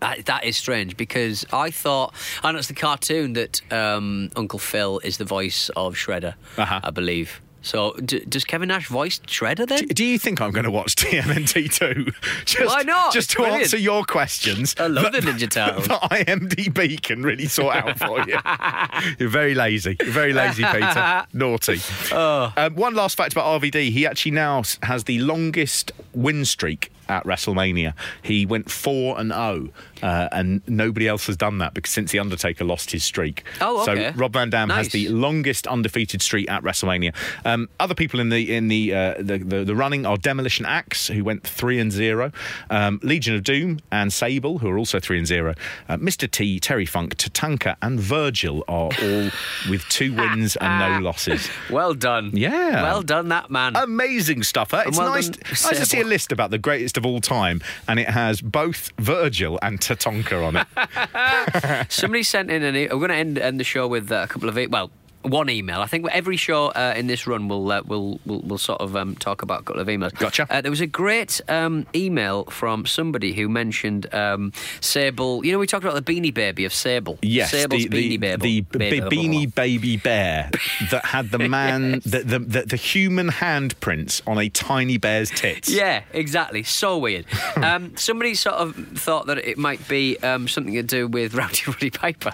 B: that, that is strange because I thought, and it's the cartoon that um, Uncle Phil is the voice of Shredder,
A: Uh-huh.
B: I believe. So d- does Kevin Nash voice Shredder then?
A: Do you think I'm going to watch TMNT too? [laughs] Just,
B: Why not?
A: Just
B: It's
A: to
B: brilliant.
A: answer your questions.
B: I love
A: that-
B: the Ninja [laughs] Turtles.
A: That IMDb can really sort out for you. [laughs] You're very lazy. You're very lazy, Peter. Naughty.
B: Oh.
A: Um, one last fact about RVD: he actually now has the longest win streak at WrestleMania. He went four and zero, uh, and nobody else has done that because since the Undertaker lost his streak.
B: Oh, okay.
A: So Rob Van Dam has the longest undefeated streak at WrestleMania. Um, other people in the in the, uh, the, the the running are Demolition Axe, who went three and zero, um, Legion of Doom and Sable, who are also three and zero. Uh, Mr. T, Terry Funk, Tatanka, and Virgil are all [laughs] with two wins and no [laughs] losses.
B: Well done.
A: Yeah.
B: Well done, that man.
A: Amazing stuff. Huh? It's
B: well
A: nice,
B: done,
A: nice to see a list about the greatest of all time, and it has both Virgil and Tatanka on it. [laughs]
B: Somebody sent in an. We're going to end, end the show with uh, a couple of. e- Well, one email. I think every show uh, in this run will uh, will will will sort of um, talk about a couple of emails.
A: Gotcha.
B: Uh, there was a great um, email from somebody who mentioned um, Sable. You know, we talked about the Beanie Baby of Sable.
A: Yes,
B: Sable's
A: the, the,
B: Beanie Baby.
A: the b- beanie baby bear [laughs] that had the man, the, the, the, the human handprints on a tiny bear's tits.
B: Yeah, exactly. So weird. [laughs] um, somebody sort of thought that it might be um, something to do with [laughs] Rowdy Roddy Piper,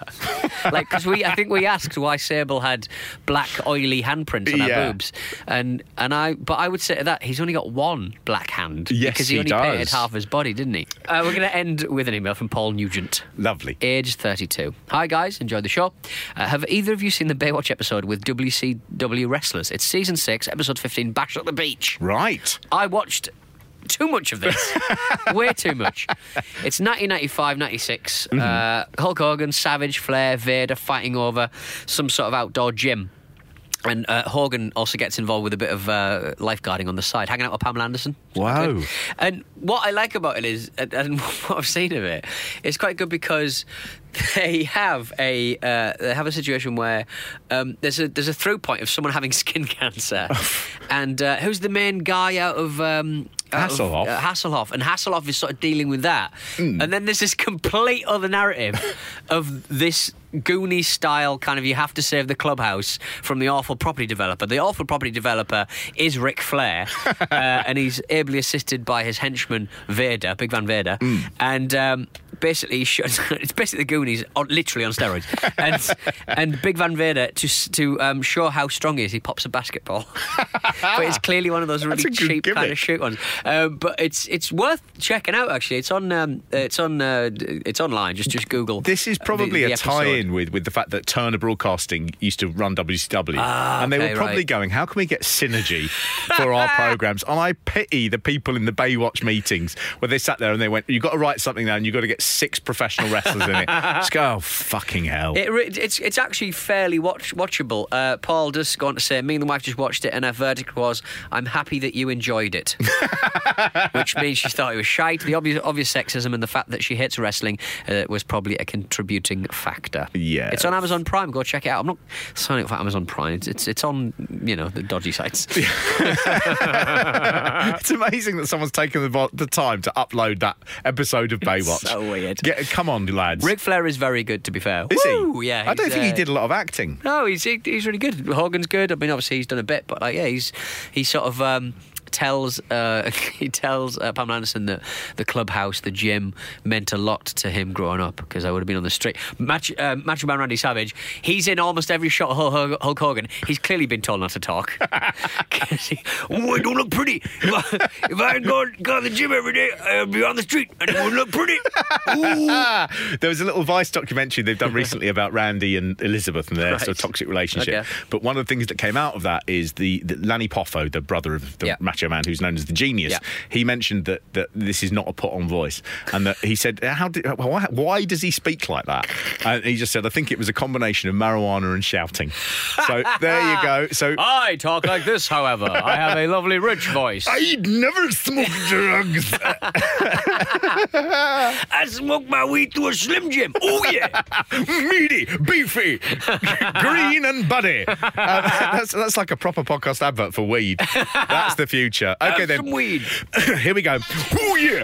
B: like because we, I think we asked why Sable had black oily handprints on
A: Yeah.
B: her boobs, and and I, but I would say that he's only got one black hand
A: Yes,
B: because he,
A: he
B: only
A: does.
B: painted half his body, didn't he? Uh, we're going to end with an email from Paul Nugent.
A: Lovely.
B: Age 32. Hi, guys. Enjoyed the show. Uh, have either of you seen the Baywatch episode with WCW wrestlers? It's season 6, episode 15, Bash at the Beach.
A: Right.
B: I watched too much of this. [laughs] Way too much. It's 1995, 96. Uh, Hulk Hogan, Savage, Flair, Vader fighting over some sort of outdoor gym. And uh, Hogan also gets involved with a bit of uh, lifeguarding on the side, hanging out with Pamela Anderson.
A: Wow.
B: And what I like about it is, and [laughs] what I've seen of it, it's quite good because they have a uh, they have a situation where um, there's a there's a through point of someone having [laughs] skin cancer, [laughs] and uh, who's the main guy out of um, out of,
A: Hasselhoff.
B: uh, Hasselhoff, and Hasselhoff is sort of dealing with that, and then there's this complete other narrative [laughs] of this. Goonies style kind of you have to save the clubhouse from the awful property developer. The awful property developer is Ric Flair, uh, and he's ably assisted by his henchman Vader, Big Van Vader, and um, basically [laughs] it's basically the Goonies on, literally on steroids, [laughs] and and Big Van Vader to to um, show how strong he is, he pops a basketball, [laughs] but it's clearly one of those really
A: That's a good
B: cheap kind of shoot ones. Um, but it's it's worth checking out. Actually, it's on um, it's on uh, it's online. Just just Google.
A: This is
B: uh, the-
A: probably
B: the
A: a
B: episode.
A: tie-in with, with the fact that Turner Broadcasting used to run WCW,
B: Ah,
A: and they
B: okay,
A: were probably
B: right.
A: going, "How can we get synergy for our programs?" And I pity the people in the Baywatch meetings where they sat there and they went, "You've got to write something down. You've got to get six professional wrestlers in it." [laughs] Just go, "Oh fucking hell!"
B: It, it's it's actually fairly watch- watchable. Uh, Paul does go on to say, me and the wife just watched it, and her verdict was, "I'm happy that you enjoyed it," [laughs] which means she thought it was shite. The obvious obvious sexism and the fact that she hates wrestling uh, was probably a contributing factor.
A: Yeah.
B: it's on Amazon Prime. Go check it out. I'm not signing up for Amazon Prime. It's it's, it's on you know the dodgy sites. [laughs]
A: it's amazing that someone's taken the, the time to upload that episode of Baywatch.
B: so weird.
A: Get, come on, lads.
B: Ric Flair is very good, to be fair.
A: is
B: Woo!
A: he?
B: Yeah,
A: I don't think he
B: uh,
A: did a lot of acting.
B: No, he's he, he's really good. Hogan's good. I mean, obviously he's done a bit, but like, yeah, he's he's sort of um, tells uh, [laughs] he tells uh, Pamela Anderson that the clubhouse, the gym, meant a lot to him growing up because I would have been on the street. Match, uh, Macho Man Randy Savage, he's in almost every shot of Hulk Hulk Hogan. He's clearly been told not to talk. [laughs] [laughs] he, oh, I don't look pretty. If I, if I had gone, gone to the gym every day, I'd be on the street and it wouldn't look pretty. Ooh.
A: there was a little Vice documentary they've done recently about Randy and Elizabeth and their
B: Right.
A: sort of toxic relationship.
B: Okay.
A: But one of the things that came out of that is the, the Lanny Poffo, the brother of the
B: Yeah.
A: Macho Man, who's known as the Genius.
B: Yeah.
A: He mentioned that, that this is not a put on voice, and that he said, "How did? Why, why does he speak like that?" And he just said, "I think it was a combination of marijuana and shouting." So there you go. So. [laughs]
B: I talk like this, however. I have a lovely, rich voice. [laughs]
A: I'd never smoke drugs. [laughs] [laughs]
B: I smoke my weed through a Slim Jim. Oh, yeah.
A: meaty, beefy, [laughs] green and buddy. Um, that's, that's like a proper podcast advert for weed. That's the future. Okay,
B: Have
A: then.
B: some weed. [laughs]
A: Here we go. Oh, yeah.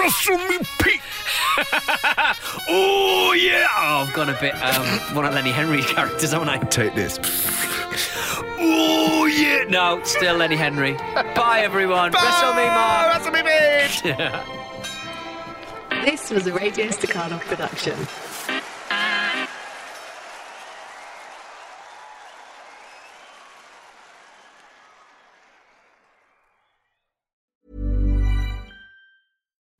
A: Rustle me Pete.
B: Oh, yeah. Oh, I've gone a bit um, one of Lenny Henry's characters, haven't I?
A: Take this.
B: Oh, yeah. No, still Lenny Henry. Bye, everyone. Wrestle me, Mark.
A: Rustle me Pete.
D: This was a Radio Staccato production.